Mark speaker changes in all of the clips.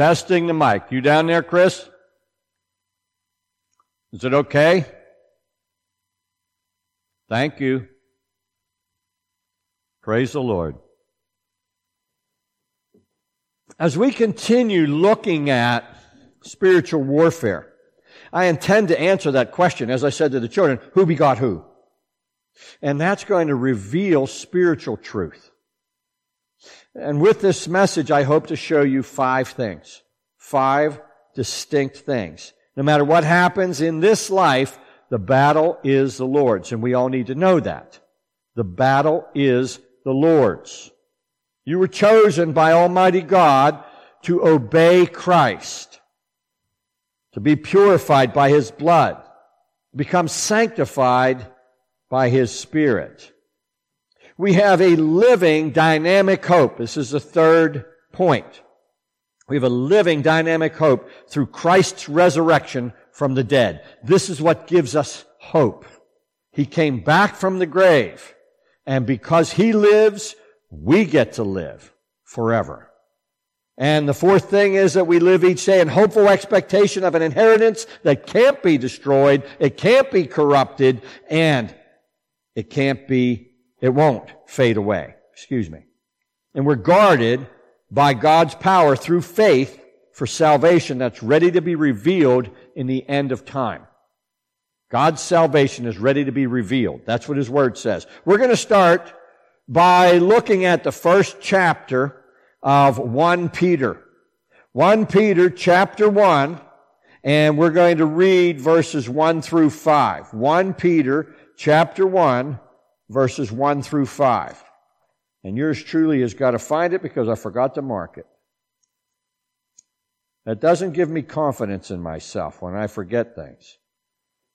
Speaker 1: Testing the mic. You down there, Chris? Is it okay? Thank you. Praise the Lord. As we continue looking at spiritual warfare, I intend to answer that question, as I said to the children, who begot who? And that's going to reveal spiritual truth. And with this message, I hope to show you five things. Five distinct things. No matter what happens in this life, the battle is the Lord's, and we all need to know that. The battle is the Lord's. You were chosen by Almighty God to obey Christ, to be purified by His blood, become sanctified by His Spirit. We have a living, dynamic hope. This is the third point. We have a living, dynamic hope through Christ's resurrection from the dead. This is what gives us hope. He came back from the grave, and because He lives, we get to live forever. And the fourth thing is that we live each day in hopeful expectation of an inheritance that can't be destroyed, it can't be corrupted, and it can't be, it won't fade away. Excuse me. And we're guarded by God's power through faith for salvation that's ready to be revealed in the end of time. God's salvation is ready to be revealed. That's what His Word says. We're going to start by looking at the first chapter of 1 Peter. 1 Peter chapter 1, and we're going to read verses 1 through 5. 1 Peter chapter 1, verses 1 through 5. And yours truly has got to find it because I forgot to mark it. That doesn't give me confidence in myself when I forget things.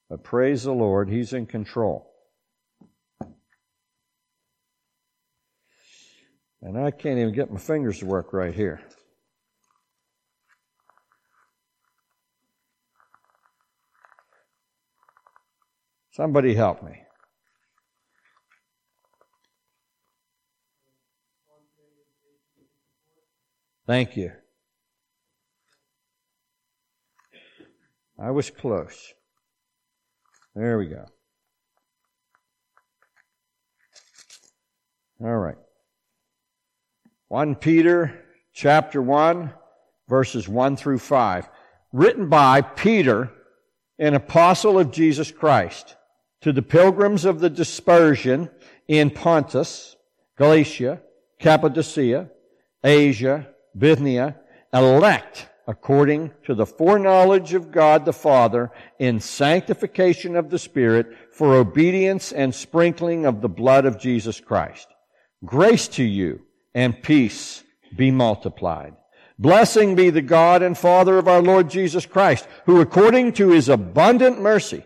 Speaker 1: But praise the Lord, He's in control. And I can't even get my fingers to work right here. Somebody help me. Thank you. I was close. There we go. All right. 1 Peter chapter 1 verses 1 through 5. Written by Peter, an apostle of Jesus Christ, to the pilgrims of the dispersion in Pontus, Galatia, Cappadocia, Asia, Bithynia, elect according to the foreknowledge of God the Father in sanctification of the Spirit for obedience and sprinkling of the blood of Jesus Christ. Grace to you and peace be multiplied. Blessing be the God and Father of our Lord Jesus Christ, who according to his abundant mercy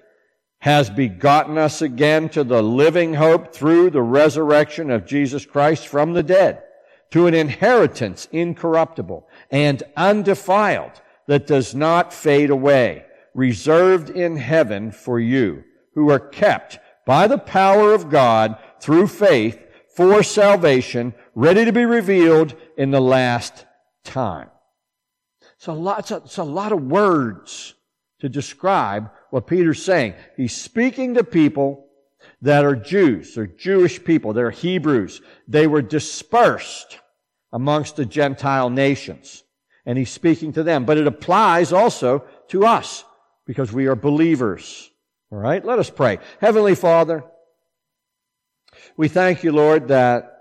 Speaker 1: has begotten us again to the living hope through the resurrection of Jesus Christ from the dead, to an inheritance incorruptible and undefiled that does not fade away, reserved in heaven for you, who are kept by the power of God through faith for salvation, ready to be revealed in the last time. So lots of, it's a lot of words to describe what Peter's saying. He's speaking to people that are Jews. They're Jewish people. They're Hebrews. They were dispersed amongst the Gentile nations. And he's speaking to them. But it applies also to us because we are believers. All right? Let us pray. Heavenly Father, we thank you, Lord, that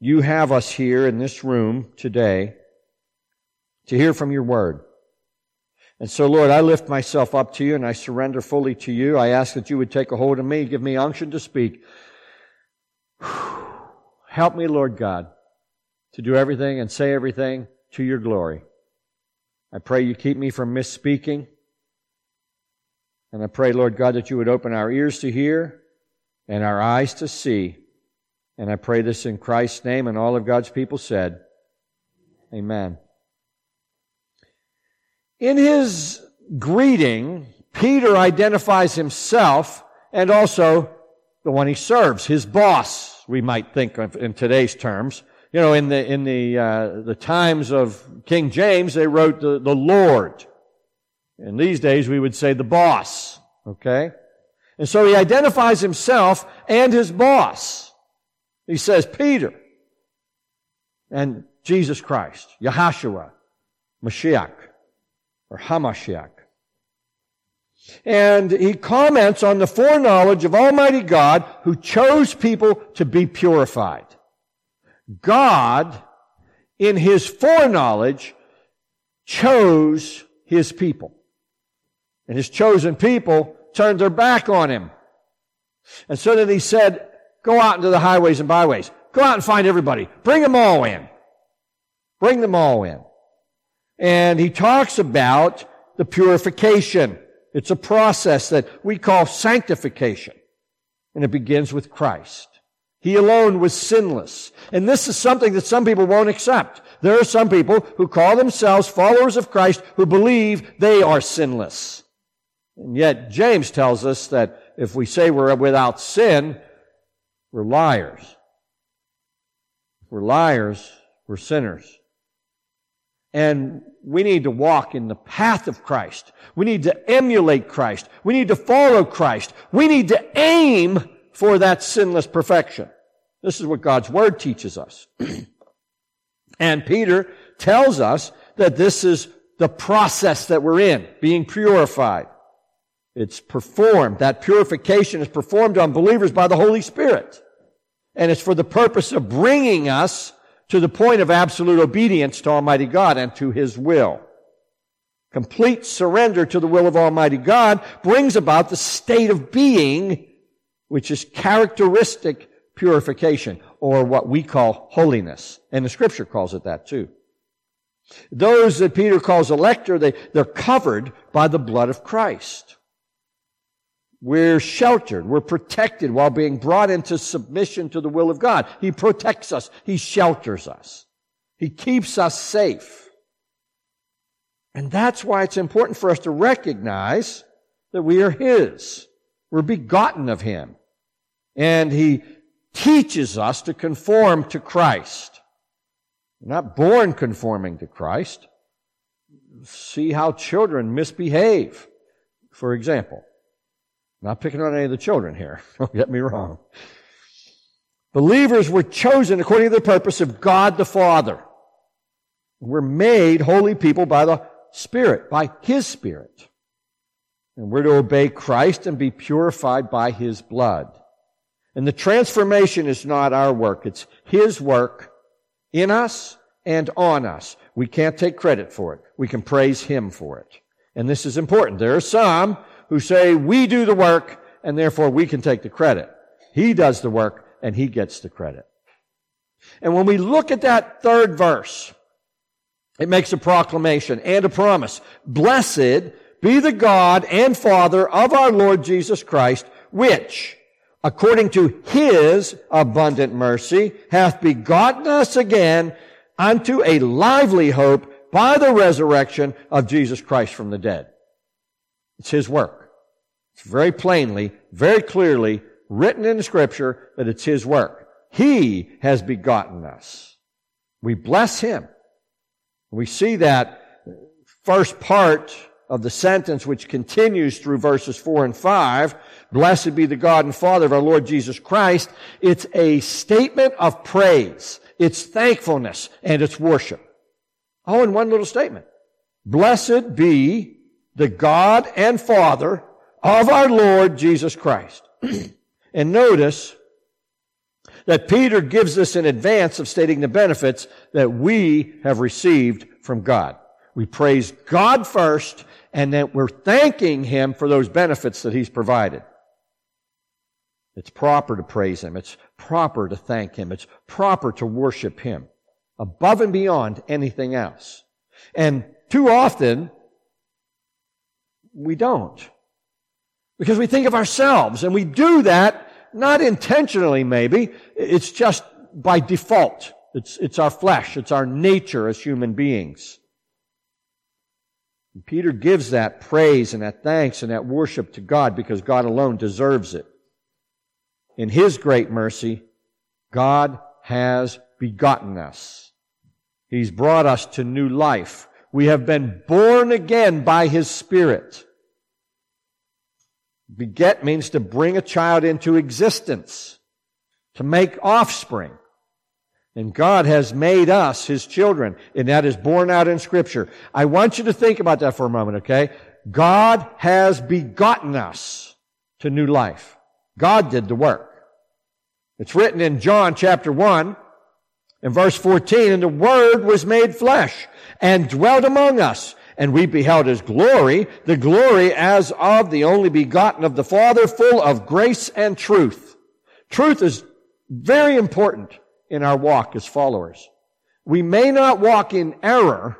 Speaker 1: you have us here in this room today to hear from your word. And so, Lord, I lift myself up to you and I surrender fully to you. I ask that you would take a hold of me, give me unction to speak. Help me, Lord God, to do everything and say everything to your glory. I pray you keep me from misspeaking. And I pray, Lord God, that you would open our ears to hear and our eyes to see. And I pray this in Christ's name, and all of God's people said, Amen. In his greeting, Peter identifies himself and also the one he serves, his boss, we might think of in today's terms. You know, in the, in the, uh, the times of King James, they wrote the, the Lord. In these days, we would say the boss. Okay? And so he identifies himself and his boss. He says, Peter and Jesus Christ, Yahashua, Mashiach, or Hamashiach. And he comments on the foreknowledge of Almighty God who chose people to be purified. God, in his foreknowledge, chose his people. And his chosen people turned their back on him. And so then he said, go out into the highways and byways. Go out and find everybody. Bring them all in. Bring them all in. And he talks about the purification. It's a process that we call sanctification. And it begins with Christ. He alone was sinless. And this is something that some people won't accept. There are some people who call themselves followers of Christ who believe they are sinless. And yet James tells us that if we say we're without sin, we're liars. If we're liars, we're sinners. And we need to walk in the path of Christ. We need to emulate Christ. We need to follow Christ. We need to aim for that sinless perfection. This is what God's Word teaches us. and Peter tells us that this is the process that we're in, being purified. It's performed. That purification is performed on believers by the Holy Spirit. And it's for the purpose of bringing us to the point of absolute obedience to Almighty God and to His will. Complete surrender to the will of Almighty God brings about the state of being which is characteristic purification, or what we call holiness. And the scripture calls it that too. Those that Peter calls elector, they, they're covered by the blood of Christ. We're sheltered. We're protected while being brought into submission to the will of God. He protects us. He shelters us. He keeps us safe. And that's why it's important for us to recognize that we are His. We're begotten of Him. And he teaches us to conform to Christ. We're not born conforming to Christ. See how children misbehave, for example. Not picking on any of the children here. Don't get me wrong. Believers were chosen according to the purpose of God the Father. We're made holy people by the Spirit, by His Spirit. And we're to obey Christ and be purified by His blood. And the transformation is not our work. It's His work in us and on us. We can't take credit for it. We can praise Him for it. And this is important. There are some who say we do the work and therefore we can take the credit. He does the work and He gets the credit. And when we look at that third verse, it makes a proclamation and a promise. Blessed be the God and Father of our Lord Jesus Christ, which according to his abundant mercy, hath begotten us again unto a lively hope by the resurrection of Jesus Christ from the dead. It's his work. It's very plainly, very clearly written in scripture that it's his work. He has begotten us. We bless him. We see that first part of the sentence which continues through verses 4 and 5 Blessed be the God and Father of our Lord Jesus Christ. It's a statement of praise. It's thankfulness and it's worship. Oh, All in one little statement. Blessed be the God and Father of our Lord Jesus Christ. and notice that Peter gives us in advance of stating the benefits that we have received from God. We praise God first and that we're thanking Him for those benefits that He's provided. It's proper to praise Him. It's proper to thank Him. It's proper to worship Him above and beyond anything else. And too often, we don't. Because we think of ourselves and we do that not intentionally maybe. It's just by default. It's, it's our flesh. It's our nature as human beings. And Peter gives that praise and that thanks and that worship to God because God alone deserves it in His great mercy, God has begotten us. He's brought us to new life. We have been born again by His Spirit. Beget means to bring a child into existence, to make offspring. And God has made us His children, and that is borne out in Scripture. I want you to think about that for a moment, okay? God has begotten us to new life. God did the work. It's written in John chapter 1 in verse 14, and the Word was made flesh and dwelt among us. And we beheld his glory, the glory as of the only begotten of the Father, full of grace and truth. Truth is very important in our walk as followers. We may not walk in error.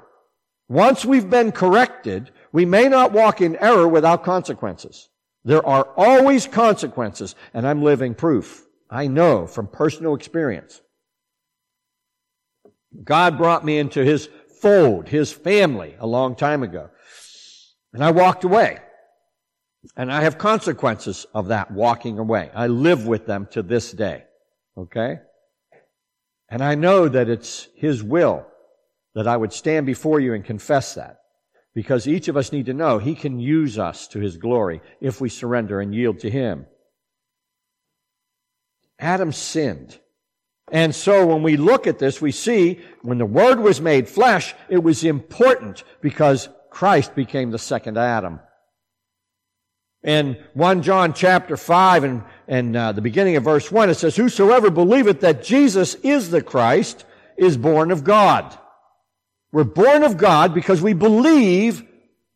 Speaker 1: Once we've been corrected, we may not walk in error without consequences. There are always consequences, and I'm living proof. I know from personal experience. God brought me into his fold, his family, a long time ago. And I walked away. And I have consequences of that walking away. I live with them to this day. Okay? And I know that it's his will that I would stand before you and confess that. Because each of us need to know he can use us to his glory if we surrender and yield to him. Adam sinned. And so when we look at this, we see when the Word was made flesh, it was important because Christ became the second Adam. In 1 John chapter 5 and, and uh, the beginning of verse 1, it says, Whosoever believeth that Jesus is the Christ is born of God. We're born of God because we believe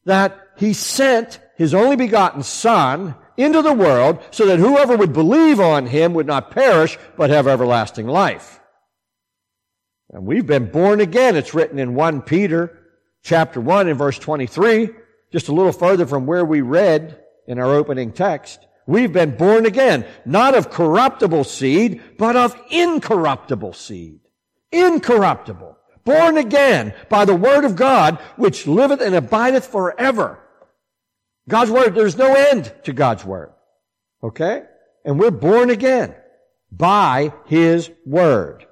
Speaker 1: that He sent His only begotten Son into the world so that whoever would believe on him would not perish, but have everlasting life. And we've been born again. It's written in 1 Peter chapter 1 and verse 23, just a little further from where we read in our opening text. We've been born again, not of corruptible seed, but of incorruptible seed. Incorruptible. Born again by the word of God, which liveth and abideth forever. God's Word, there's no end to God's Word. Okay? And we're born again by His Word.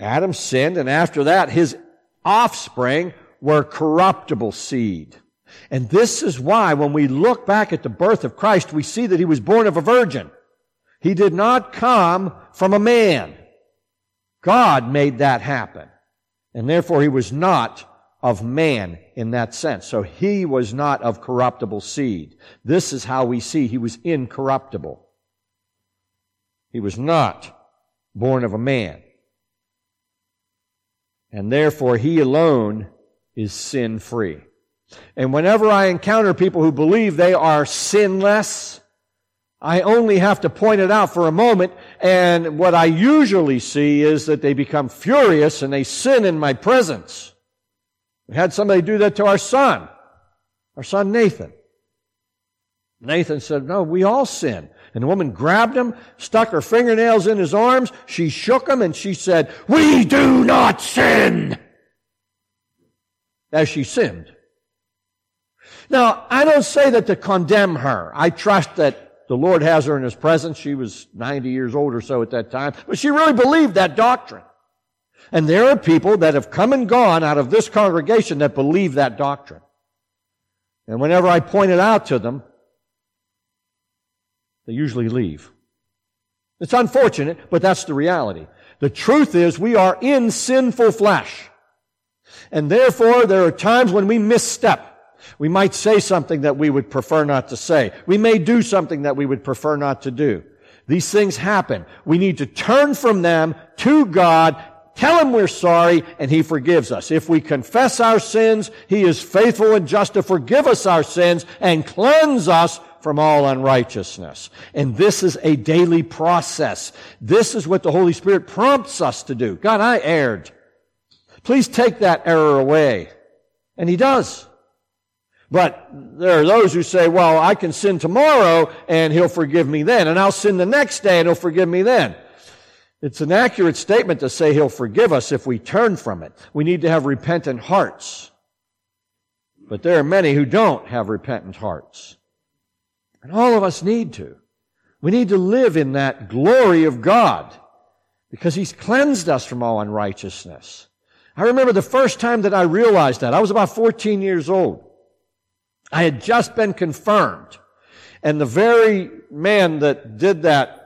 Speaker 1: Adam sinned, and after that, his offspring were corruptible seed. And this is why when we look back at the birth of Christ, we see that he was born of a virgin. He did not come from a man. God made that happen. And therefore he was not of man in that sense. So he was not of corruptible seed. This is how we see he was incorruptible. He was not born of a man. And therefore he alone is sin free. And whenever I encounter people who believe they are sinless, I only have to point it out for a moment, and what I usually see is that they become furious and they sin in my presence. We had somebody do that to our son, our son Nathan. Nathan said, No, we all sin. And the woman grabbed him, stuck her fingernails in his arms, she shook him, and she said, We do not sin! As she sinned. Now, I don't say that to condemn her. I trust that the Lord has her in His presence. She was 90 years old or so at that time, but she really believed that doctrine. And there are people that have come and gone out of this congregation that believe that doctrine. And whenever I point it out to them, they usually leave. It's unfortunate, but that's the reality. The truth is we are in sinful flesh. And therefore there are times when we misstep. We might say something that we would prefer not to say. We may do something that we would prefer not to do. These things happen. We need to turn from them to God Tell him we're sorry and he forgives us. If we confess our sins, he is faithful and just to forgive us our sins and cleanse us from all unrighteousness. And this is a daily process. This is what the Holy Spirit prompts us to do. God, I erred. Please take that error away. And he does. But there are those who say, well, I can sin tomorrow and he'll forgive me then. And I'll sin the next day and he'll forgive me then. It's an accurate statement to say He'll forgive us if we turn from it. We need to have repentant hearts. But there are many who don't have repentant hearts. And all of us need to. We need to live in that glory of God. because he's cleansed us from all unrighteousness. I remember the first time that I realized that. I was about 14 years old. I had just been confirmed. And the very man that did that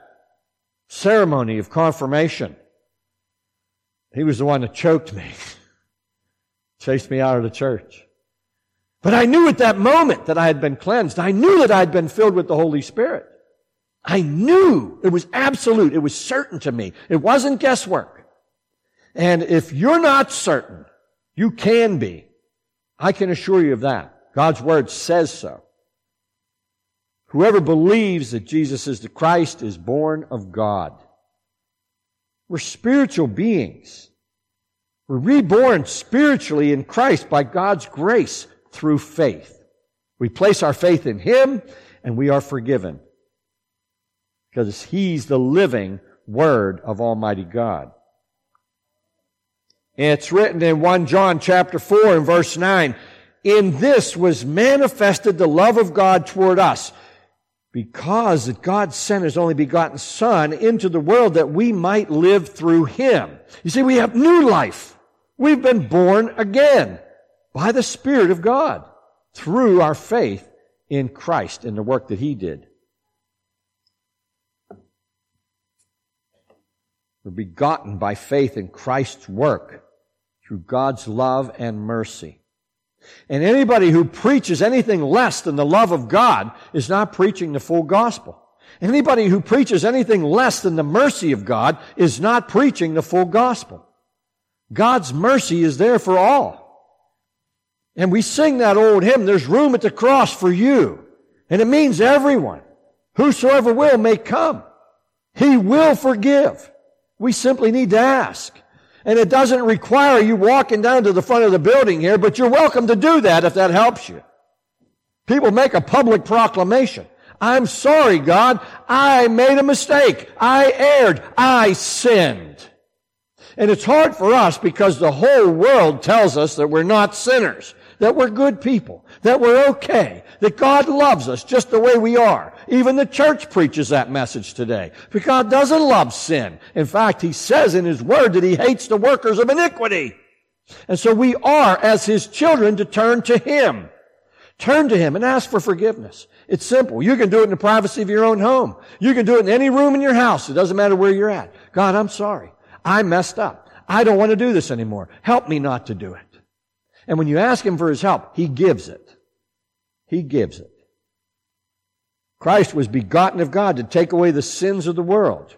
Speaker 1: ceremony of confirmation, he was the one that choked me, chased me out of the church. But I knew at that moment that I had been cleansed. I knew that I'd been filled with the Holy Spirit. I knew it was absolute. It was certain to me. It wasn't guesswork. And if you're not certain, you can be. I can assure you of that. God's word says so. Whoever believes that Jesus is the Christ is born of God. We're spiritual beings. We're reborn spiritually in Christ by God's grace through faith. We place our faith in Him and we are forgiven because He's the living Word of Almighty God. It's written in 1 John chapter 4 and verse 9, in this was manifested the love of God toward us, because God sent His only begotten Son into the world that we might live through Him. You see, we have new life. We've been born again by the Spirit of God through our faith in Christ and the work that He did. We're begotten by faith in Christ's work through God's love and mercy. And anybody who preaches anything less than the love of God is not preaching the full gospel. Anybody who preaches anything less than the mercy of God is not preaching the full gospel. God's mercy is there for all. And we sing that old hymn, there's room at the cross for you. And it means everyone. Whosoever will may come. He will forgive. We simply need to ask. And it doesn't require you walking down to the front of the building here, but you're welcome to do that if that helps you. People make a public proclamation. I'm sorry, God. I made a mistake. I erred. I sinned. And it's hard for us because the whole world tells us that we're not sinners that we're good people, that we're okay, that God loves us just the way we are. Even the church preaches that message today. But God doesn't love sin. In fact, He says in His Word that He hates the workers of iniquity. And so we are, as His children, to turn to Him. Turn to Him and ask for forgiveness. It's simple. You can do it in the privacy of your own home. You can do it in any room in your house. It doesn't matter where you're at. God, I'm sorry. I messed up. I don't want to do this anymore. Help me not to do it. And when you ask Him for His help, He gives it. He gives it. Christ was begotten of God to take away the sins of the world.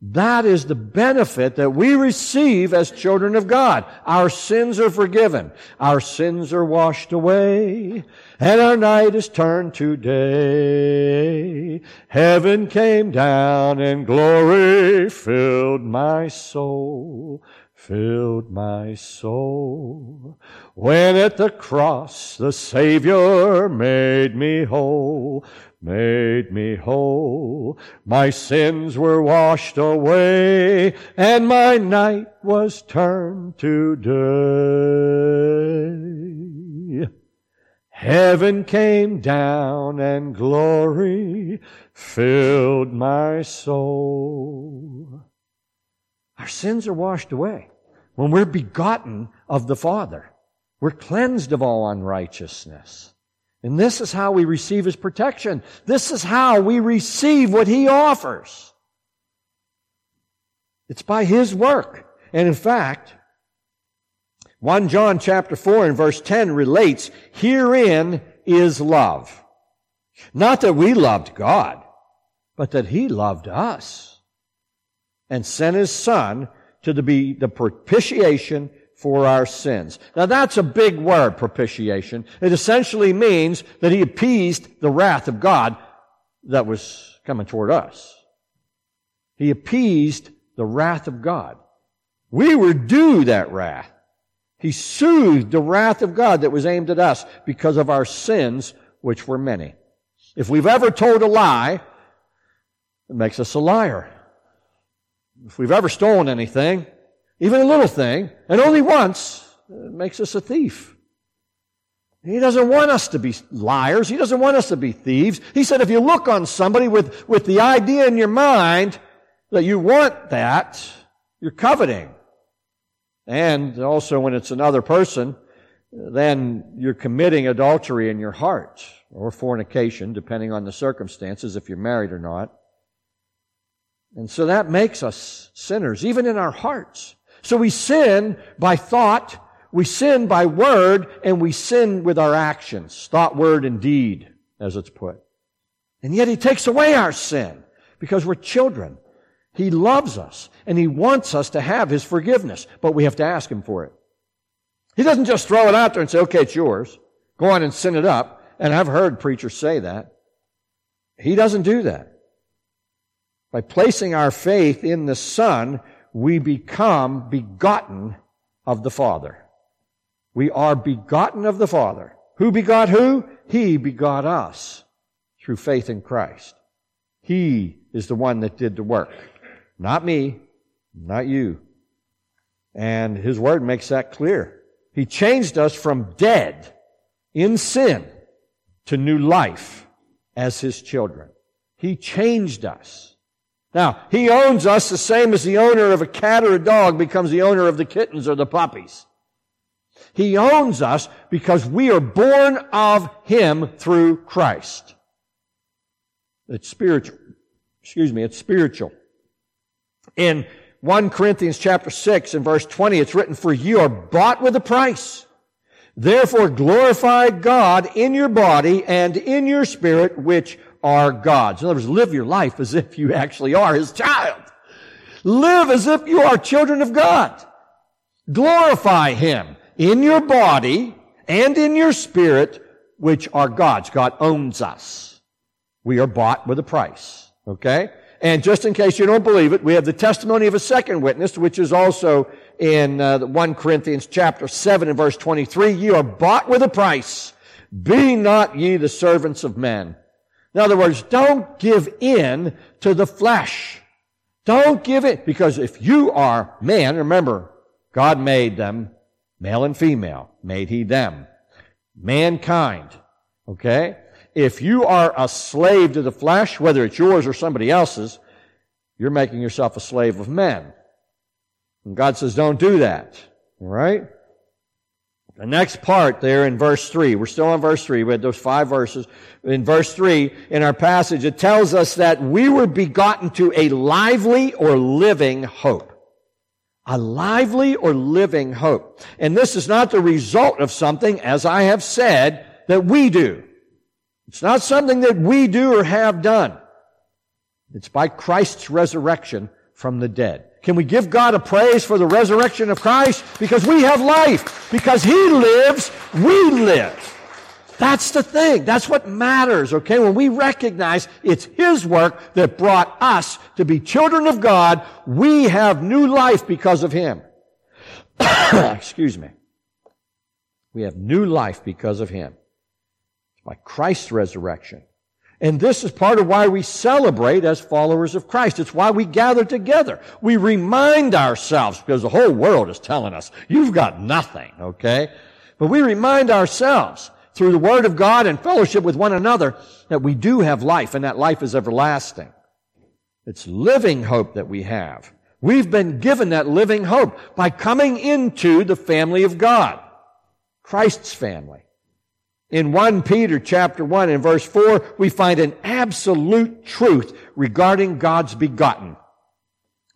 Speaker 1: That is the benefit that we receive as children of God. Our sins are forgiven. Our sins are washed away. And our night is turned to day. Heaven came down and glory filled my soul filled my soul. When at the cross the Savior made me whole, made me whole. My sins were washed away, and my night was turned to day. Heaven came down and glory filled my soul. Our sins are washed away when we're begotten of the Father. We're cleansed of all unrighteousness. And this is how we receive His protection. This is how we receive what He offers. It's by His work. And in fact, 1 John chapter 4 and verse 10 relates, herein is love. Not that we loved God, but that He loved us and sent His Son to be the propitiation for our sins. Now that's a big word, propitiation. It essentially means that he appeased the wrath of God that was coming toward us. He appeased the wrath of God. We were due that wrath. He soothed the wrath of God that was aimed at us because of our sins, which were many. If we've ever told a lie, it makes us a liar if we've ever stolen anything, even a little thing, and only once, uh, it makes us a thief. He doesn't want us to be liars. He doesn't want us to be thieves. He said if you look on somebody with, with the idea in your mind that you want that, You're coveting. And also when it's another person, then you're committing adultery in your heart or fornication, depending on the circumstances, if you're married or not. And so that makes us sinners, even in our hearts. So we sin by thought, we sin by word, and we sin with our actions. Thought, word, and deed, as it's put. And yet He takes away our sin because we're children. He loves us and He wants us to have His forgiveness, but we have to ask Him for it. He doesn't just throw it out there and say, okay, it's yours. Go on and sin it up. And I've heard preachers say that. He doesn't do that. By placing our faith in the Son, we become begotten of the Father. We are begotten of the Father. Who begot who? He begot us through faith in Christ. He is the one that did the work. Not me, not you. And His Word makes that clear. He changed us from dead in sin to new life as His children. He changed us. Now, He owns us the same as the owner of a cat or a dog becomes the owner of the kittens or the puppies. He owns us because we are born of Him through Christ. It's spiritual. Excuse me, it's spiritual. In 1 Corinthians chapter 6 and verse 20, it's written, For you are bought with a price. Therefore glorify God in your body and in your spirit, which are God's. In other words, live your life as if you actually are His child. Live as if you are children of God. Glorify Him in your body and in your spirit, which are God's. God owns us. We are bought with a price. Okay? And just in case you don't believe it, we have the testimony of a second witness, which is also in uh, 1 Corinthians chapter 7 and verse 23. You are bought with a price. Be not ye the servants of men. In other words, don't give in to the flesh. Don't give it, because if you are man, remember, God made them male and female, made he them. Mankind. Okay? If you are a slave to the flesh, whether it's yours or somebody else's, you're making yourself a slave of men. And God says, don't do that. Right? The next part there in verse 3, we're still in verse 3, we had those five verses. In verse 3, in our passage, it tells us that we were begotten to a lively or living hope. A lively or living hope. And this is not the result of something, as I have said, that we do. It's not something that we do or have done. It's by Christ's resurrection from the dead. Can we give God a praise for the resurrection of Christ? Because we have life. Because He lives, we live. That's the thing. That's what matters, okay? When we recognize it's His work that brought us to be children of God, we have new life because of Him. Excuse me. We have new life because of Him by Christ's resurrection. And this is part of why we celebrate as followers of Christ. It's why we gather together. We remind ourselves, because the whole world is telling us, you've got nothing, okay? But we remind ourselves through the Word of God and fellowship with one another that we do have life and that life is everlasting. It's living hope that we have. We've been given that living hope by coming into the family of God. Christ's family. In 1 Peter chapter 1 and verse 4, we find an absolute truth regarding God's begotten.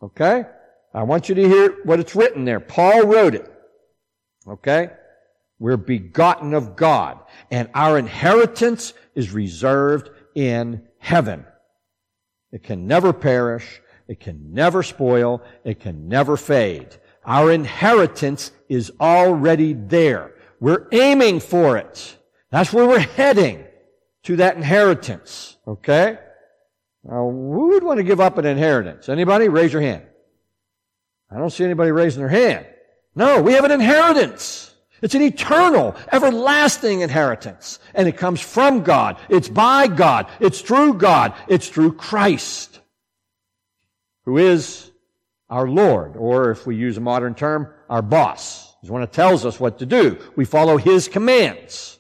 Speaker 1: Okay? I want you to hear what it's written there. Paul wrote it. Okay? We're begotten of God, and our inheritance is reserved in heaven. It can never perish. It can never spoil. It can never fade. Our inheritance is already there. We're aiming for it. That's where we're heading to that inheritance. Okay? Now, who would want to give up an inheritance? Anybody? Raise your hand. I don't see anybody raising their hand. No, we have an inheritance. It's an eternal, everlasting inheritance. And it comes from God. It's by God. It's through God. It's through Christ, who is our Lord, or if we use a modern term, our boss. He's the one that tells us what to do. We follow His commands.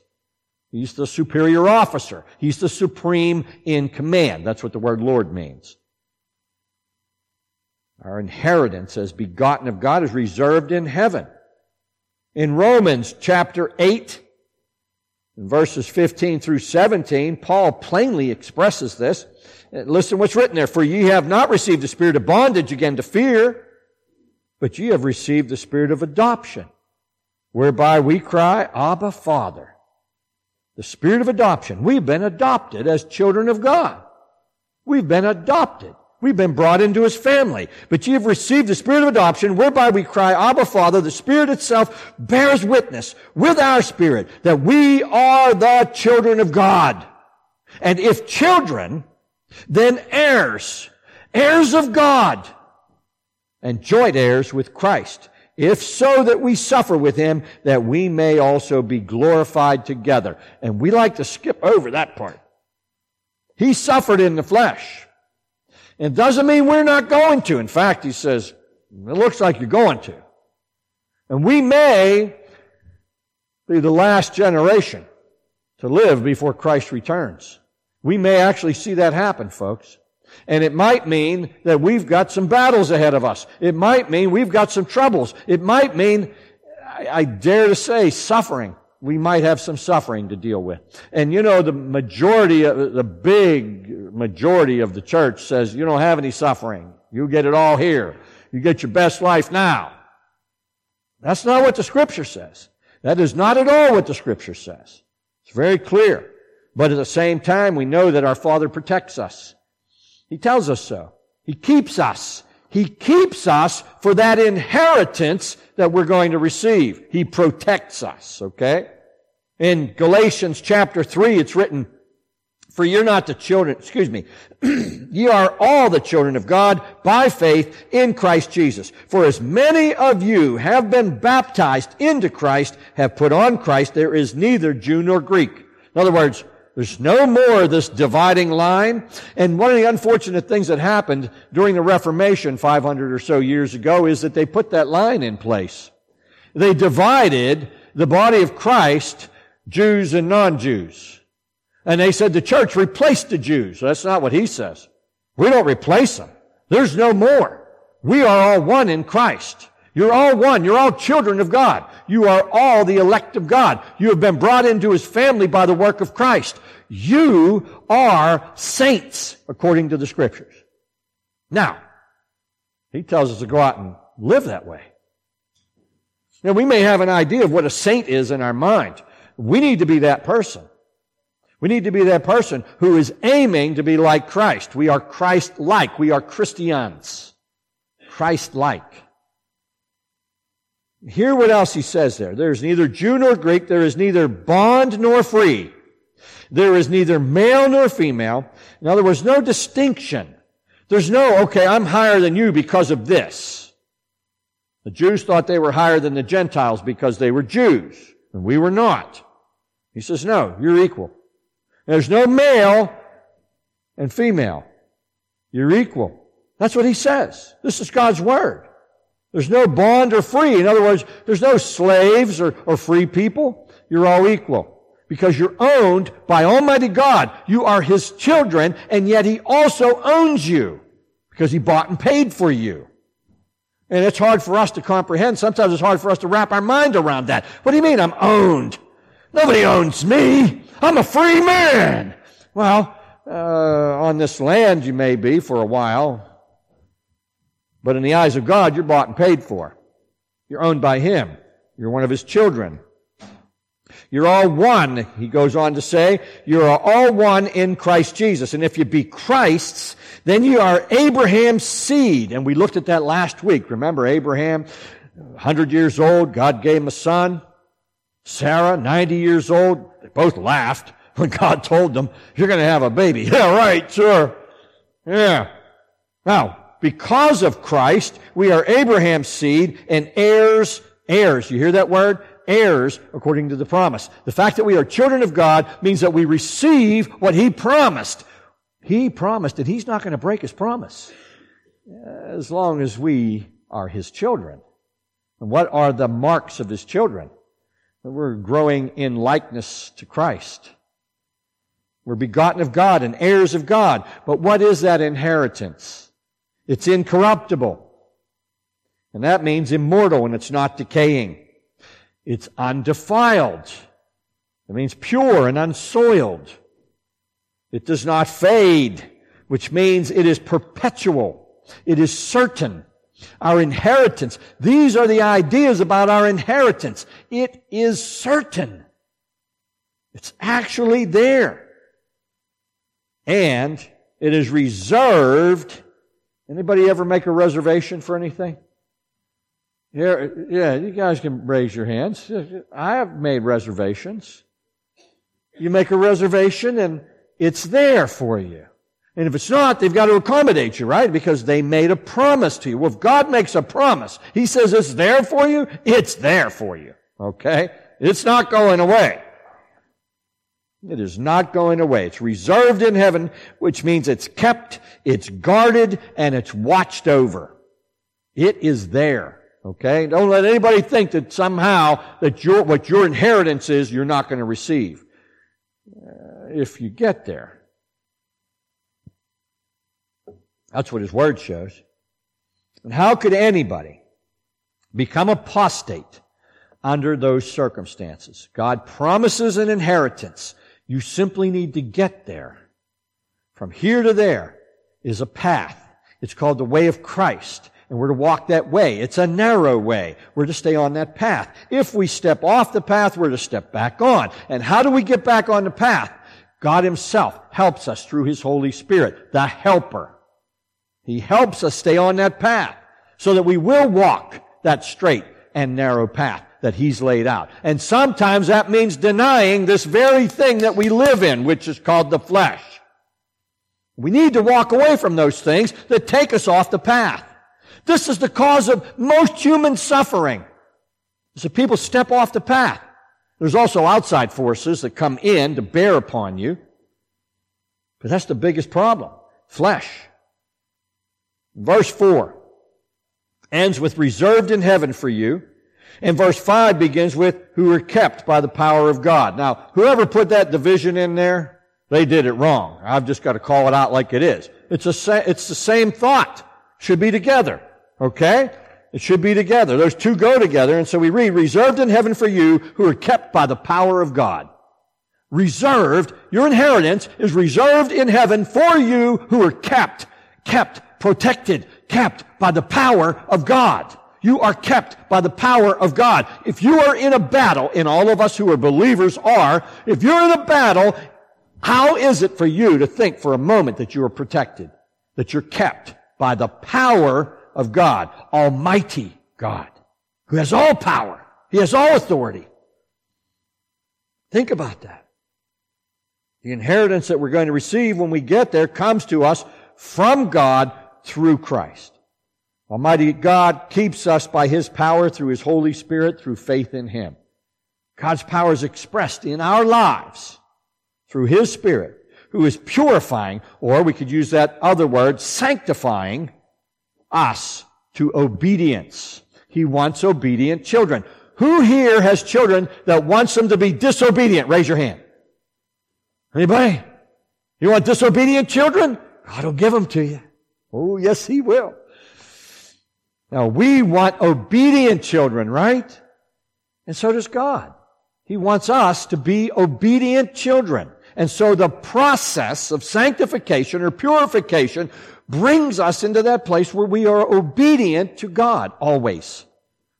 Speaker 1: He's the superior officer. He's the supreme in command. That's what the word Lord means. Our inheritance as begotten of God is reserved in heaven. In Romans chapter 8, in verses 15 through 17, Paul plainly expresses this. Listen what's written there. For ye have not received the spirit of bondage again to fear, but ye have received the spirit of adoption, whereby we cry, Abba, Father. The spirit of adoption. We've been adopted as children of God. We've been adopted. We've been brought into his family. But ye have received the spirit of adoption, whereby we cry, Abba, Father. The Spirit itself bears witness with our spirit that we are the children of God. And if children, then heirs, heirs of God, and joint heirs with Christ. If so that we suffer with him, that we may also be glorified together. And we like to skip over that part. He suffered in the flesh. It doesn't mean we're not going to. In fact, he says, it looks like you're going to. And we may be the last generation to live before Christ returns. We may actually see that happen, folks. And it might mean that we've got some battles ahead of us. It might mean we've got some troubles. It might mean, I, I dare to say, suffering we might have some suffering to deal with. And you know, the majority, of, the big majority of the church says, you don't have any suffering. You get it all here. You get your best life now. That's not what the scripture says. That is not at all what the scripture says. It's very clear. But at the same time, we know that our Father protects us. He tells us so. He keeps us. He keeps us for that inheritance that we're going to receive. He protects us, okay? In Galatians chapter 3, it's written, For you're not the children, excuse me, ye are all the children of God by faith in Christ Jesus. For as many of you have been baptized into Christ, have put on Christ, there is neither Jew nor Greek. In other words, there's no more this dividing line. And one of the unfortunate things that happened during the Reformation 500 or so years ago is that they put that line in place. They divided the body of Christ, Jews and non-Jews. And they said the church replaced the Jews. That's not what he says. We don't replace them. There's no more. We are all one in Christ. You're all one. You're all children of God. You are all the elect of God. You have been brought into His family by the work of Christ. You are saints according to the scriptures. Now, He tells us to go out and live that way. Now, we may have an idea of what a saint is in our mind. We need to be that person. We need to be that person who is aiming to be like Christ. We are Christ-like. We are Christians. Christ-like. Hear what else he says there. There is neither Jew nor Greek. There is neither bond nor free. There is neither male nor female. In other words, no distinction. There's no, okay, I'm higher than you because of this. The Jews thought they were higher than the Gentiles because they were Jews, and we were not. He says, no, you're equal. There's no male and female. You're equal. That's what he says. This is God's Word. There's no bond or free. In other words, there's no slaves or, or free people. You're all equal. Because you're owned by Almighty God. You are His children, and yet He also owns you. Because He bought and paid for you. And it's hard for us to comprehend. Sometimes it's hard for us to wrap our mind around that. What do you mean I'm owned? Nobody owns me. I'm a free man. Well, uh, on this land you may be for a while, but in the eyes of God, you're bought and paid for. You're owned by Him. You're one of His children. You're all one, he goes on to say. You're all one in Christ Jesus. And if you be Christ's, then you are Abraham's seed. And we looked at that last week. Remember Abraham, 100 years old, God gave him a son. Sarah, 90 years old. They both laughed when God told them, you're going to have a baby. Yeah, right, sure. Yeah. Now, because of Christ, we are Abraham's seed and heirs, heirs. You hear that word? Heirs according to the promise. The fact that we are children of God means that we receive what He promised. He promised and He's not going to break His promise as long as we are His children. And what are the marks of His children? We're growing in likeness to Christ. We're begotten of God and heirs of God. But what is that inheritance? It's incorruptible. And that means immortal and it's not decaying. It's undefiled. It means pure and unsoiled. It does not fade, which means it is perpetual. It is certain. Our inheritance. These are the ideas about our inheritance. It is certain. It's actually there. And it is reserved. Anybody ever make a reservation for anything? Yeah, yeah, you guys can raise your hands. I have made reservations. You make a reservation and it's there for you. And if it's not, they've got to accommodate you, right? Because they made a promise to you. Well, if God makes a promise, He says it's there for you, it's there for you. Okay? It's not going away. It is not going away. It's reserved in heaven, which means it's kept, it's guarded, and it's watched over. It is there. Okay? Don't let anybody think that somehow that your, what your inheritance is, you're not going to receive. Uh, if you get there. That's what his word shows. And how could anybody become apostate under those circumstances? God promises an inheritance. You simply need to get there. From here to there is a path. It's called the way of Christ. And we're to walk that way. It's a narrow way. We're to stay on that path. If we step off the path, we're to step back on. And how do we get back on the path? God Himself helps us through His Holy Spirit, the helper. He helps us stay on that path so that we will walk that straight and narrow path that He's laid out. And sometimes that means denying this very thing that we live in, which is called the flesh. We need to walk away from those things that take us off the path. This is the cause of most human suffering. So people step off the path. There's also outside forces that come in to bear upon you. But that's the biggest problem. Flesh. Verse 4 ends with reserved in heaven for you. And verse 5 begins with who are kept by the power of God. Now, whoever put that division in there, they did it wrong. I've just got to call it out like it is. It's, a, it's the same thought. Should be together. Okay? It should be together. Those two go together. And so we read, reserved in heaven for you who are kept by the power of God. Reserved, your inheritance is reserved in heaven for you who are kept, kept, protected, kept by the power of God. You are kept by the power of God. If you are in a battle, and all of us who are believers are, if you're in a battle, how is it for you to think for a moment that you are protected, that you're kept by the power of God, Almighty God, who has all power. He has all authority. Think about that. The inheritance that we're going to receive when we get there comes to us from God through Christ. Almighty God keeps us by His power through His Holy Spirit through faith in Him. God's power is expressed in our lives through His Spirit, who is purifying, or we could use that other word, sanctifying us to obedience. He wants obedient children. Who here has children that wants them to be disobedient? Raise your hand. Anybody? You want disobedient children? God will give them to you. Oh, yes, He will. Now, we want obedient children, right? And so does God. He wants us to be obedient children. And so the process of sanctification or purification brings us into that place where we are obedient to God always.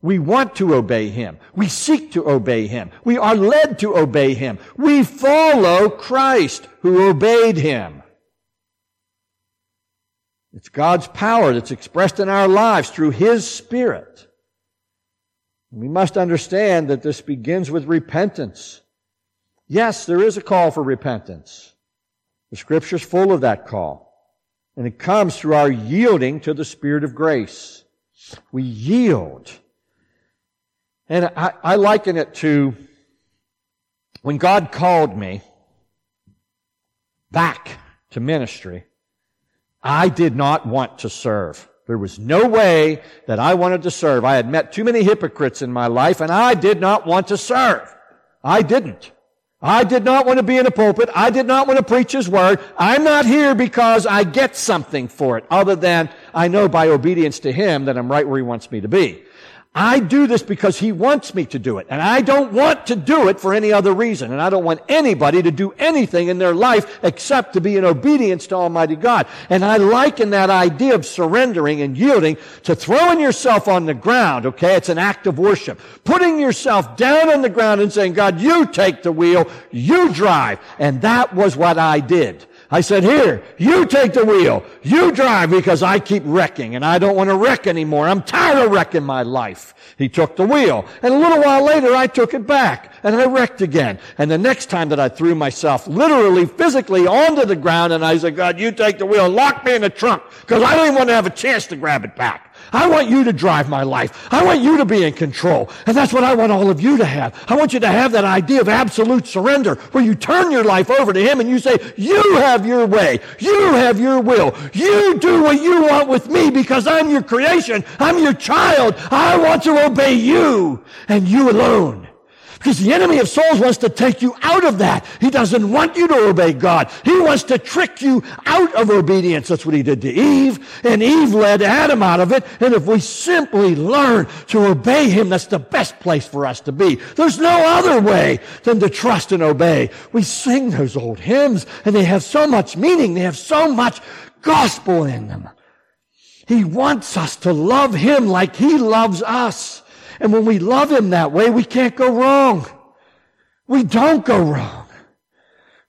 Speaker 1: We want to obey Him. We seek to obey Him. We are led to obey Him. We follow Christ who obeyed Him. It's God's power that's expressed in our lives through His Spirit. We must understand that this begins with repentance. Yes, there is a call for repentance. The scripture's full of that call. And it comes through our yielding to the Spirit of grace. We yield. And I, I liken it to when God called me back to ministry, I did not want to serve. There was no way that I wanted to serve. I had met too many hypocrites in my life and I did not want to serve. I didn't. I did not want to be in a pulpit. I did not want to preach His Word. I'm not here because I get something for it other than I know by obedience to Him that I'm right where He wants me to be. I do this because He wants me to do it. And I don't want to do it for any other reason. And I don't want anybody to do anything in their life except to be in obedience to Almighty God. And I liken that idea of surrendering and yielding to throwing yourself on the ground, okay? It's an act of worship. Putting yourself down on the ground and saying, God, you take the wheel, you drive. And that was what I did. I said, here, you take the wheel. You drive because I keep wrecking and I don't want to wreck anymore. I'm tired of wrecking my life. He took the wheel. And a little while later, I took it back and I wrecked again. And the next time that I threw myself literally, physically onto the ground and I said, God, you take the wheel, lock me in the trunk because I don't even want to have a chance to grab it back. I want you to drive my life. I want you to be in control. And that's what I want all of you to have. I want you to have that idea of absolute surrender where you turn your life over to Him and you say, you have your way. You have your will. You do what you want with me because I'm your creation. I'm your child. I want to obey you and you alone. Because the enemy of souls wants to take you out of that. He doesn't want you to obey God. He wants to trick you out of obedience. That's what he did to Eve. And Eve led Adam out of it. And if we simply learn to obey him, that's the best place for us to be. There's no other way than to trust and obey. We sing those old hymns and they have so much meaning. They have so much gospel in them. He wants us to love him like he loves us. And when we love Him that way, we can't go wrong. We don't go wrong.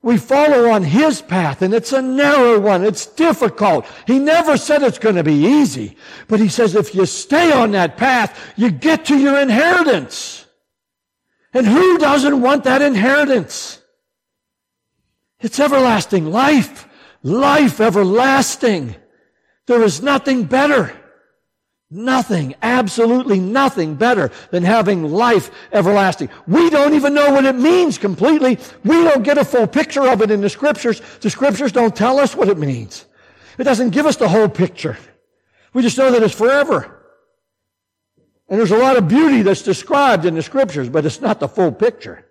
Speaker 1: We follow on His path and it's a narrow one. It's difficult. He never said it's going to be easy. But He says if you stay on that path, you get to your inheritance. And who doesn't want that inheritance? It's everlasting life. Life everlasting. There is nothing better. Nothing, absolutely nothing better than having life everlasting. We don't even know what it means completely. We don't get a full picture of it in the scriptures. The scriptures don't tell us what it means. It doesn't give us the whole picture. We just know that it's forever. And there's a lot of beauty that's described in the scriptures, but it's not the full picture.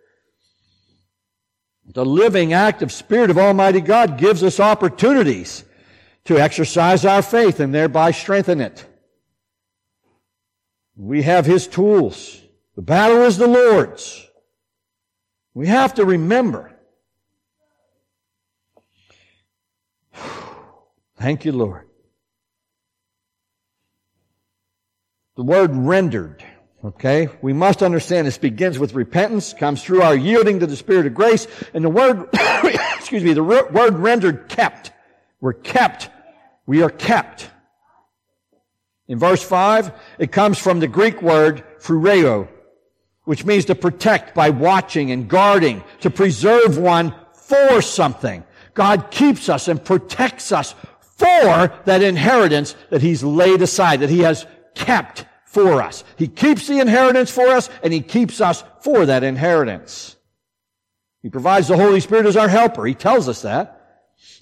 Speaker 1: The living, active Spirit of Almighty God gives us opportunities to exercise our faith and thereby strengthen it. We have His tools. The battle is the Lord's. We have to remember. Thank you, Lord. The word rendered. Okay? We must understand this begins with repentance, comes through our yielding to the Spirit of grace, and the word, excuse me, the word rendered kept. We're kept. We are kept. In verse 5, it comes from the Greek word phroureo, which means to protect by watching and guarding, to preserve one for something. God keeps us and protects us for that inheritance that He's laid aside, that He has kept for us. He keeps the inheritance for us and He keeps us for that inheritance. He provides the Holy Spirit as our helper. He tells us that.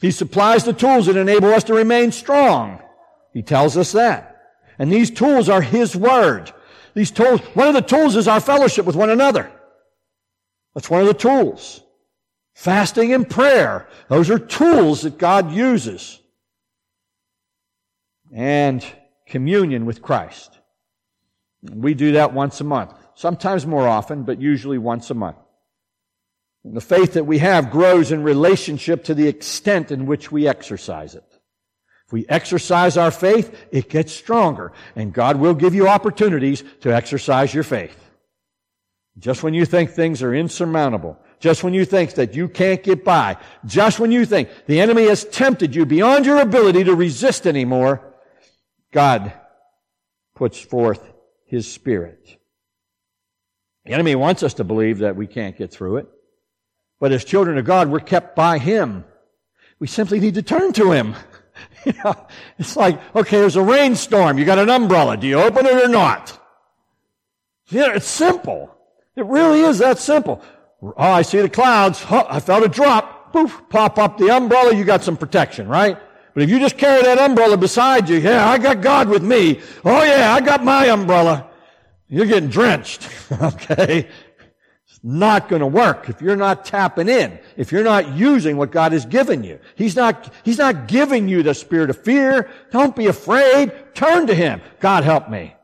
Speaker 1: He supplies the tools that enable us to remain strong. He tells us that. And these tools are His Word. These tools, one of the tools is our fellowship with one another. That's one of the tools. Fasting and prayer. Those are tools that God uses. And communion with Christ. We do that once a month. Sometimes more often, but usually once a month. And the faith that we have grows in relationship to the extent in which we exercise it. If we exercise our faith, it gets stronger. And God will give you opportunities to exercise your faith. Just when you think things are insurmountable, just when you think that you can't get by, just when you think the enemy has tempted you beyond your ability to resist anymore, God puts forth His Spirit. The enemy wants us to believe that we can't get through it. But as children of God, we're kept by Him. We simply need to turn to Him. It's like, okay, there's a rainstorm. You got an umbrella. Do you open it or not? Yeah, it's simple. It really is that simple. Oh, I see the clouds. Oh, I felt a drop. Poof, pop up the umbrella. You got some protection, right? But if you just carry that umbrella beside you, yeah, I got God with me. Oh yeah, I got my umbrella. You're getting drenched. okay. Not going to work if you're not tapping in, if you're not using what God has given you. He's not, He's not giving you the spirit of fear. Don't be afraid. Turn to Him. God help me.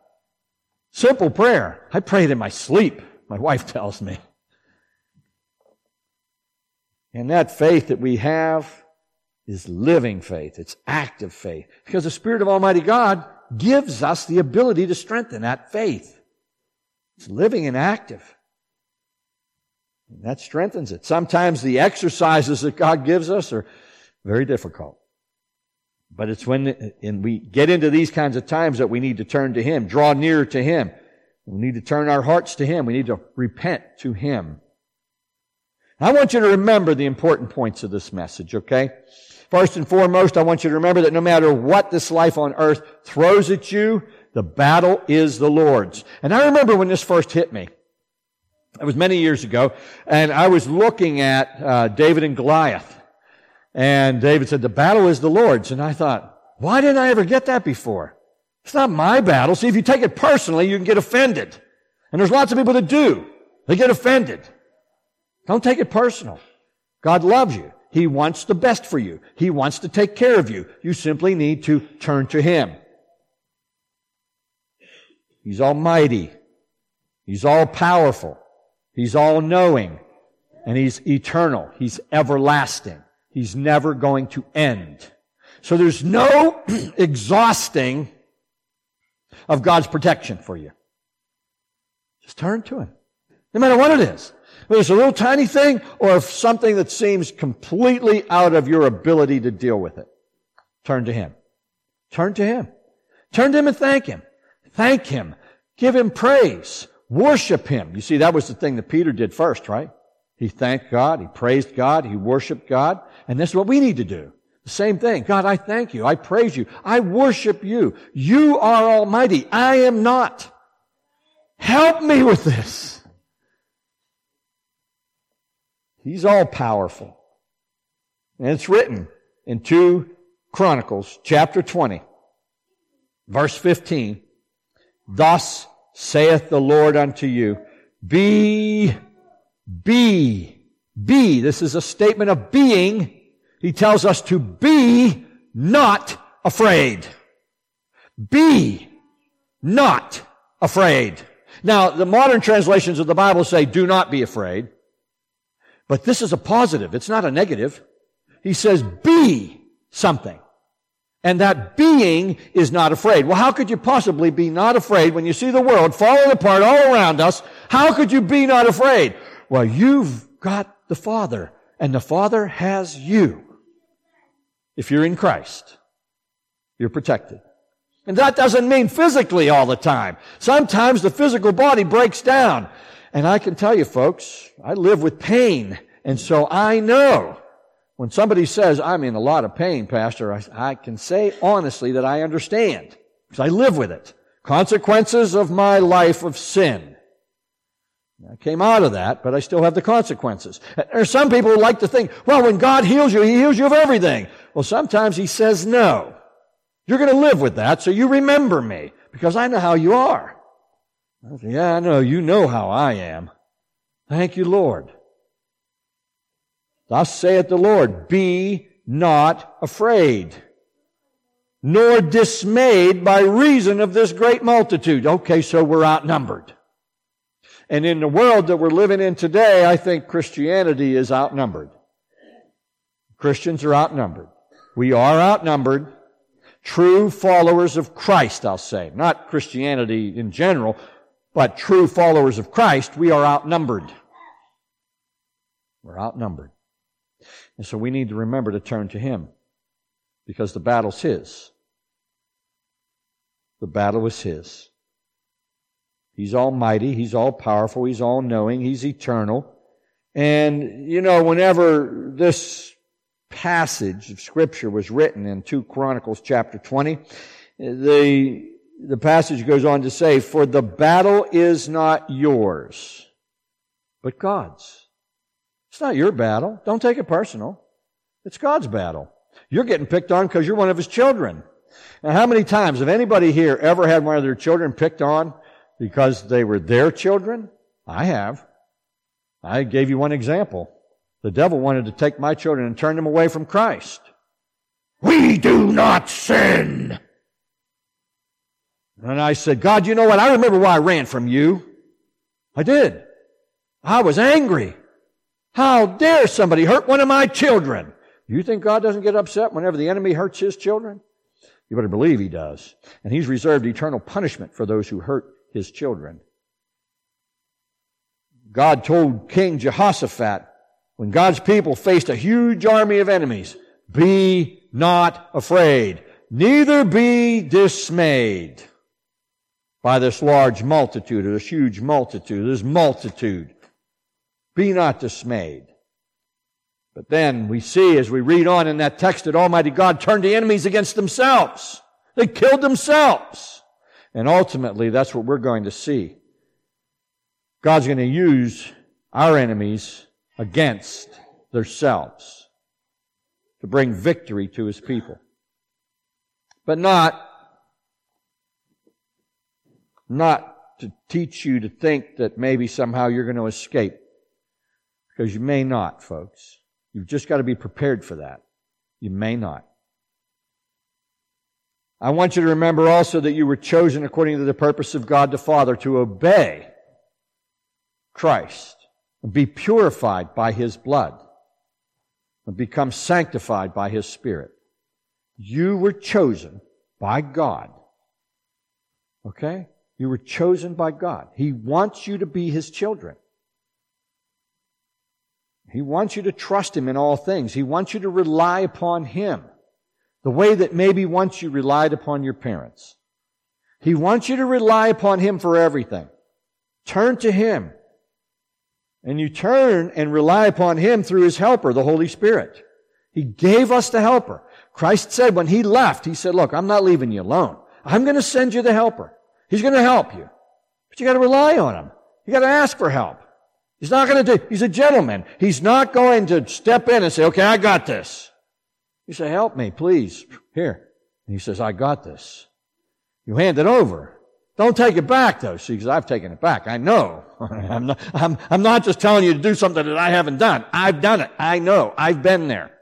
Speaker 1: Simple prayer. I prayed in my sleep, my wife tells me. And that faith that we have is living faith. It's active faith. Because the Spirit of Almighty God gives us the ability to strengthen that faith. It's living and active. That strengthens it. Sometimes the exercises that God gives us are very difficult. But it's when and we get into these kinds of times that we need to turn to Him, draw near to Him. We need to turn our hearts to Him. We need to repent to Him. I want you to remember the important points of this message, okay? First and foremost, I want you to remember that no matter what this life on earth throws at you, the battle is the Lord's. And I remember when this first hit me. It was many years ago, and I was looking at uh, David and Goliath. And David said, the battle is the Lord's. And I thought, why didn't I ever get that before? It's not my battle. See, if you take it personally, you can get offended. And there's lots of people that do. They get offended. Don't take it personal. God loves you. He wants the best for you. He wants to take care of you. You simply need to turn to Him. He's almighty. He's all powerful. He's all knowing. And He's eternal. He's everlasting. He's never going to end. So there's no exhausting of God's protection for you. Just turn to Him. No matter what it is. Whether it's a little tiny thing or something that seems completely out of your ability to deal with it. Turn to Him. Turn to Him. Turn to Him and thank Him. Thank Him. Give Him praise. Worship Him. You see, that was the thing that Peter did first, right? He thanked God. He praised God. He worshiped God. And this is what we need to do. The same thing. God, I thank you. I praise you. I worship you. You are almighty. I am not. Help me with this. He's all powerful. And it's written in 2 Chronicles chapter 20, verse 15. Thus saith the Lord unto you, be, be, be. This is a statement of being. He tells us to be not afraid. Be not afraid. Now, the modern translations of the Bible say, do not be afraid. But this is a positive. It's not a negative. He says, be something. And that being is not afraid. Well, how could you possibly be not afraid when you see the world falling apart all around us? How could you be not afraid? Well, you've got the Father, and the Father has you. If you're in Christ, you're protected. And that doesn't mean physically all the time. Sometimes the physical body breaks down. And I can tell you folks, I live with pain. And so I know when somebody says, I'm in a lot of pain, Pastor, I, I can say honestly that I understand because I live with it. Consequences of my life of sin. I came out of that, but I still have the consequences. There are some people who like to think, well, when God heals you, He heals you of everything. Well, sometimes He says no. You're going to live with that, so you remember me, because I know how you are. I say, yeah, I know. You know how I am. Thank you, Lord. Thus saith the Lord, be not afraid, nor dismayed by reason of this great multitude. Okay, so we're outnumbered. And in the world that we're living in today, I think Christianity is outnumbered. Christians are outnumbered. We are outnumbered. True followers of Christ, I'll say. Not Christianity in general, but true followers of Christ, we are outnumbered. We're outnumbered. And so we need to remember to turn to Him because the battle's His. The battle is His. He's almighty. He's all powerful. He's all knowing. He's eternal. And, you know, whenever this passage of scripture was written in 2 Chronicles chapter 20, the the passage goes on to say, For the battle is not yours, but God's. It's not your battle. Don't take it personal. It's God's battle. You're getting picked on because you're one of His children. Now, how many times have anybody here ever had one of their children picked on because they were their children? I have. I gave you one example. The devil wanted to take my children and turn them away from Christ. We do not sin. And I said, God, you know what? I remember why I ran from you. I did. I was angry. How dare somebody hurt one of my children? You think God doesn't get upset whenever the enemy hurts his children? You better believe he does. And he's reserved eternal punishment for those who hurt his children. God told King Jehoshaphat, when God's people faced a huge army of enemies, be not afraid, neither be dismayed by this large multitude, or this huge multitude, this multitude. Be not dismayed. But then we see as we read on in that text that Almighty God turned the enemies against themselves. They killed themselves. And ultimately, that's what we're going to see. God's going to use our enemies against themselves to bring victory to his people. But not not to teach you to think that maybe somehow you're going to escape. Because you may not, folks. You've just got to be prepared for that. You may not. I want you to remember also that you were chosen according to the purpose of God the Father to obey Christ and be purified by His blood and become sanctified by His Spirit. You were chosen by God. Okay? You were chosen by God. He wants you to be His children. He wants you to trust Him in all things. He wants you to rely upon Him the way that maybe once you relied upon your parents. He wants you to rely upon Him for everything. Turn to Him. And you turn and rely upon Him through His helper, the Holy Spirit. He gave us the helper. Christ said when He left, He said, look, I'm not leaving you alone. I'm going to send you the helper. He's going to help you. But you got to rely on him. You got to ask for help. He's not going to do, he's a gentleman. He's not going to step in and say, okay, I got this. You say, help me, please. Here. And he says, I got this. You hand it over. Don't take it back though. See, because I've taken it back. I know. I'm not, I'm, I'm not just telling you to do something that I haven't done. I've done it. I know. I've been there.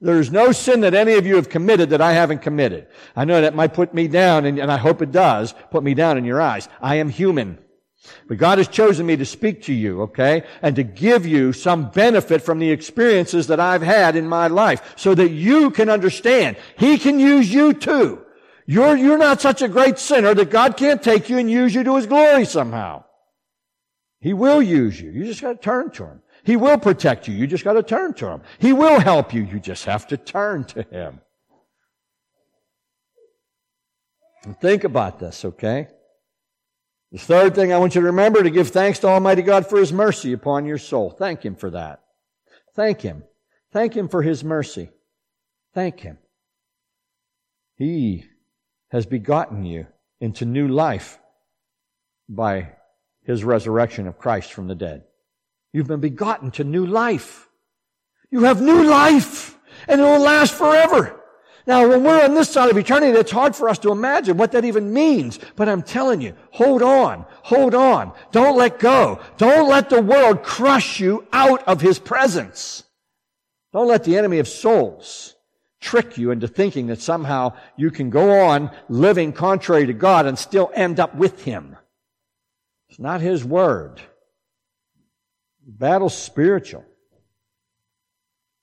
Speaker 1: There's no sin that any of you have committed that I haven't committed. I know that might put me down, and, and I hope it does put me down in your eyes. I am human. But God has chosen me to speak to you, okay? And to give you some benefit from the experiences that I've had in my life so that you can understand. He can use you too. You're, you're not such a great sinner that God can't take you and use you to His glory somehow. He will use you. You just gotta turn to Him. He will protect you. You just got to turn to Him. He will help you. You just have to turn to Him. And think about this, okay? The third thing I want you to remember to give thanks to Almighty God for His mercy upon your soul. Thank Him for that. Thank Him. Thank Him for His mercy. Thank Him. He has begotten you into new life by His resurrection of Christ from the dead. You've been begotten to new life. You have new life and it will last forever. Now, when we're on this side of eternity, it's hard for us to imagine what that even means. But I'm telling you, hold on, hold on. Don't let go. Don't let the world crush you out of His presence. Don't let the enemy of souls trick you into thinking that somehow you can go on living contrary to God and still end up with Him. It's not His word. The battle's spiritual.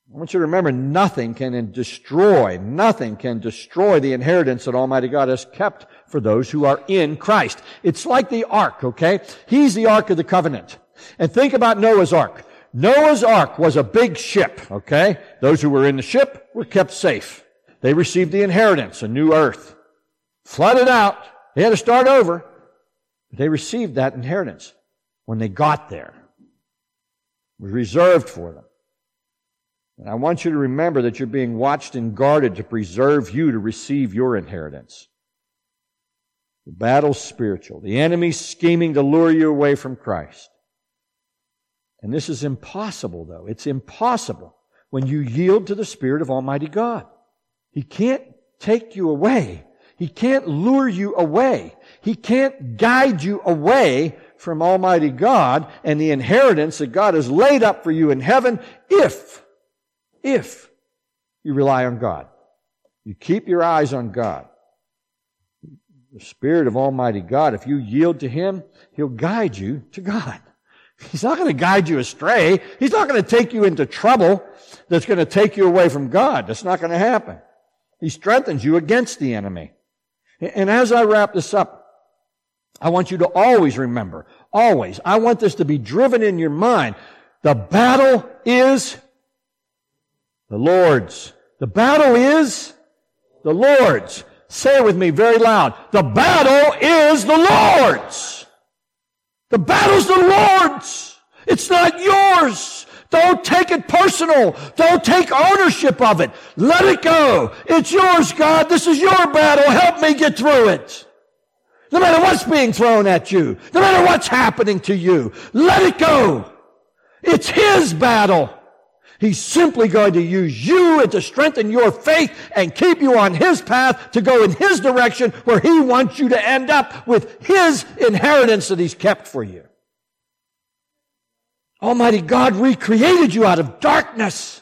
Speaker 1: I want you to remember nothing can destroy, nothing can destroy the inheritance that Almighty God has kept for those who are in Christ. It's like the ark, okay? He's the ark of the covenant. And think about Noah's ark. Noah's ark was a big ship, okay? Those who were in the ship were kept safe. They received the inheritance, a new earth. Flooded out. They had to start over. But they received that inheritance when they got there It was reserved for them. And I want you to remember that you're being watched and guarded to preserve you to receive your inheritance. The battle's spiritual. The enemy's scheming to lure you away from Christ. And this is impossible, though. It's impossible when you yield to the Spirit of Almighty God. He can't take you away. He can't lure you away. He can't guide you away from Almighty God and the inheritance that God has laid up for you in heaven if, if you rely on God. You keep your eyes on God. The Spirit of Almighty God, if you yield to Him, He'll guide you to God. He's not going to guide you astray. He's not going to take you into trouble that's going to take you away from God. That's not going to happen. He strengthens you against the enemy. And as I wrap this up, I want you to always remember, always, I want this to be driven in your mind. The battle is the Lord's. The battle is the Lord's. Say it with me very loud. The battle is the Lord's. The battle's the Lord's. It's not yours. Don't take it personal. Don't take ownership of it. Let it go. It's yours, God. This is your battle. Help me get through it. No matter what's being thrown at you, no matter what's happening to you, let it go. It's His battle. He's simply going to use you and to strengthen your faith and keep you on His path to go in His direction where He wants you to end up with His inheritance that He's kept for you. Almighty God recreated you out of darkness.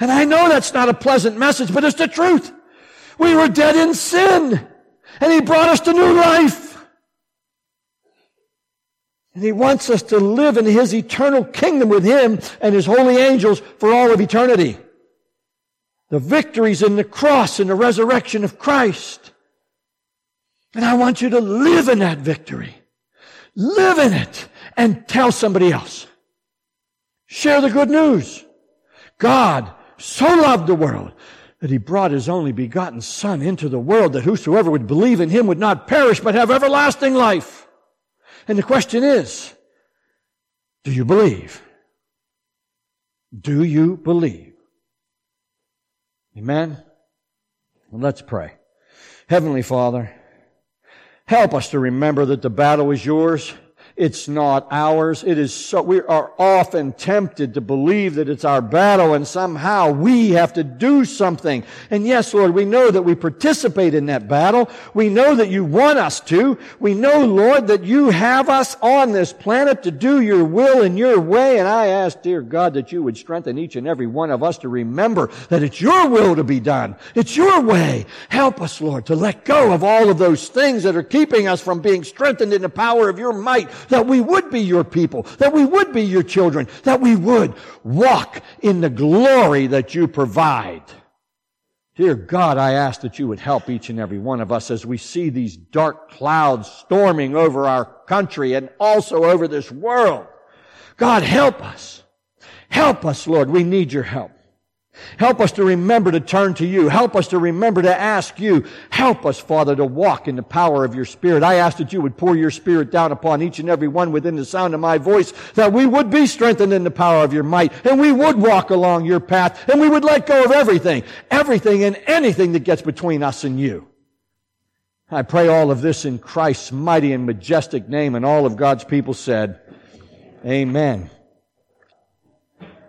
Speaker 1: And I know that's not a pleasant message, but it's the truth. We were dead in sin and He brought us to new life. And He wants us to live in His eternal kingdom with Him and His holy angels for all of eternity. The victories in the cross and the resurrection of Christ. And I want you to live in that victory. Live in it and tell somebody else. Share the good news. God so loved the world that he brought his only begotten son into the world that whosoever would believe in him would not perish but have everlasting life. And the question is, do you believe? Do you believe? Amen? Well, let's pray. Heavenly Father, help us to remember that the battle is yours it's not ours. It is so, we are often tempted to believe that it's our battle and somehow we have to do something. And yes, Lord, we know that we participate in that battle. We know that you want us to. We know, Lord, that you have us on this planet to do your will in your way. And I ask, dear God, that you would strengthen each and every one of us to remember that it's your will to be done. It's your way. Help us, Lord, to let go of all of those things that are keeping us from being strengthened in the power of your might that we would be your people, that we would be your children, that we would walk in the glory that you provide. Dear God, I ask that you would help each and every one of us as we see these dark clouds storming over our country and also over this world. God, help us. Help us, Lord. We need your help. Help us to remember to turn to you. Help us to remember to ask you. Help us, Father, to walk in the power of your Spirit. I ask that you would pour your Spirit down upon each and every one within the sound of my voice, that we would be strengthened in the power of your might, and we would walk along your path, and we would let go of everything, everything and anything that gets between us and you. I pray all of this in Christ's mighty and majestic name, and all of God's people said, Amen.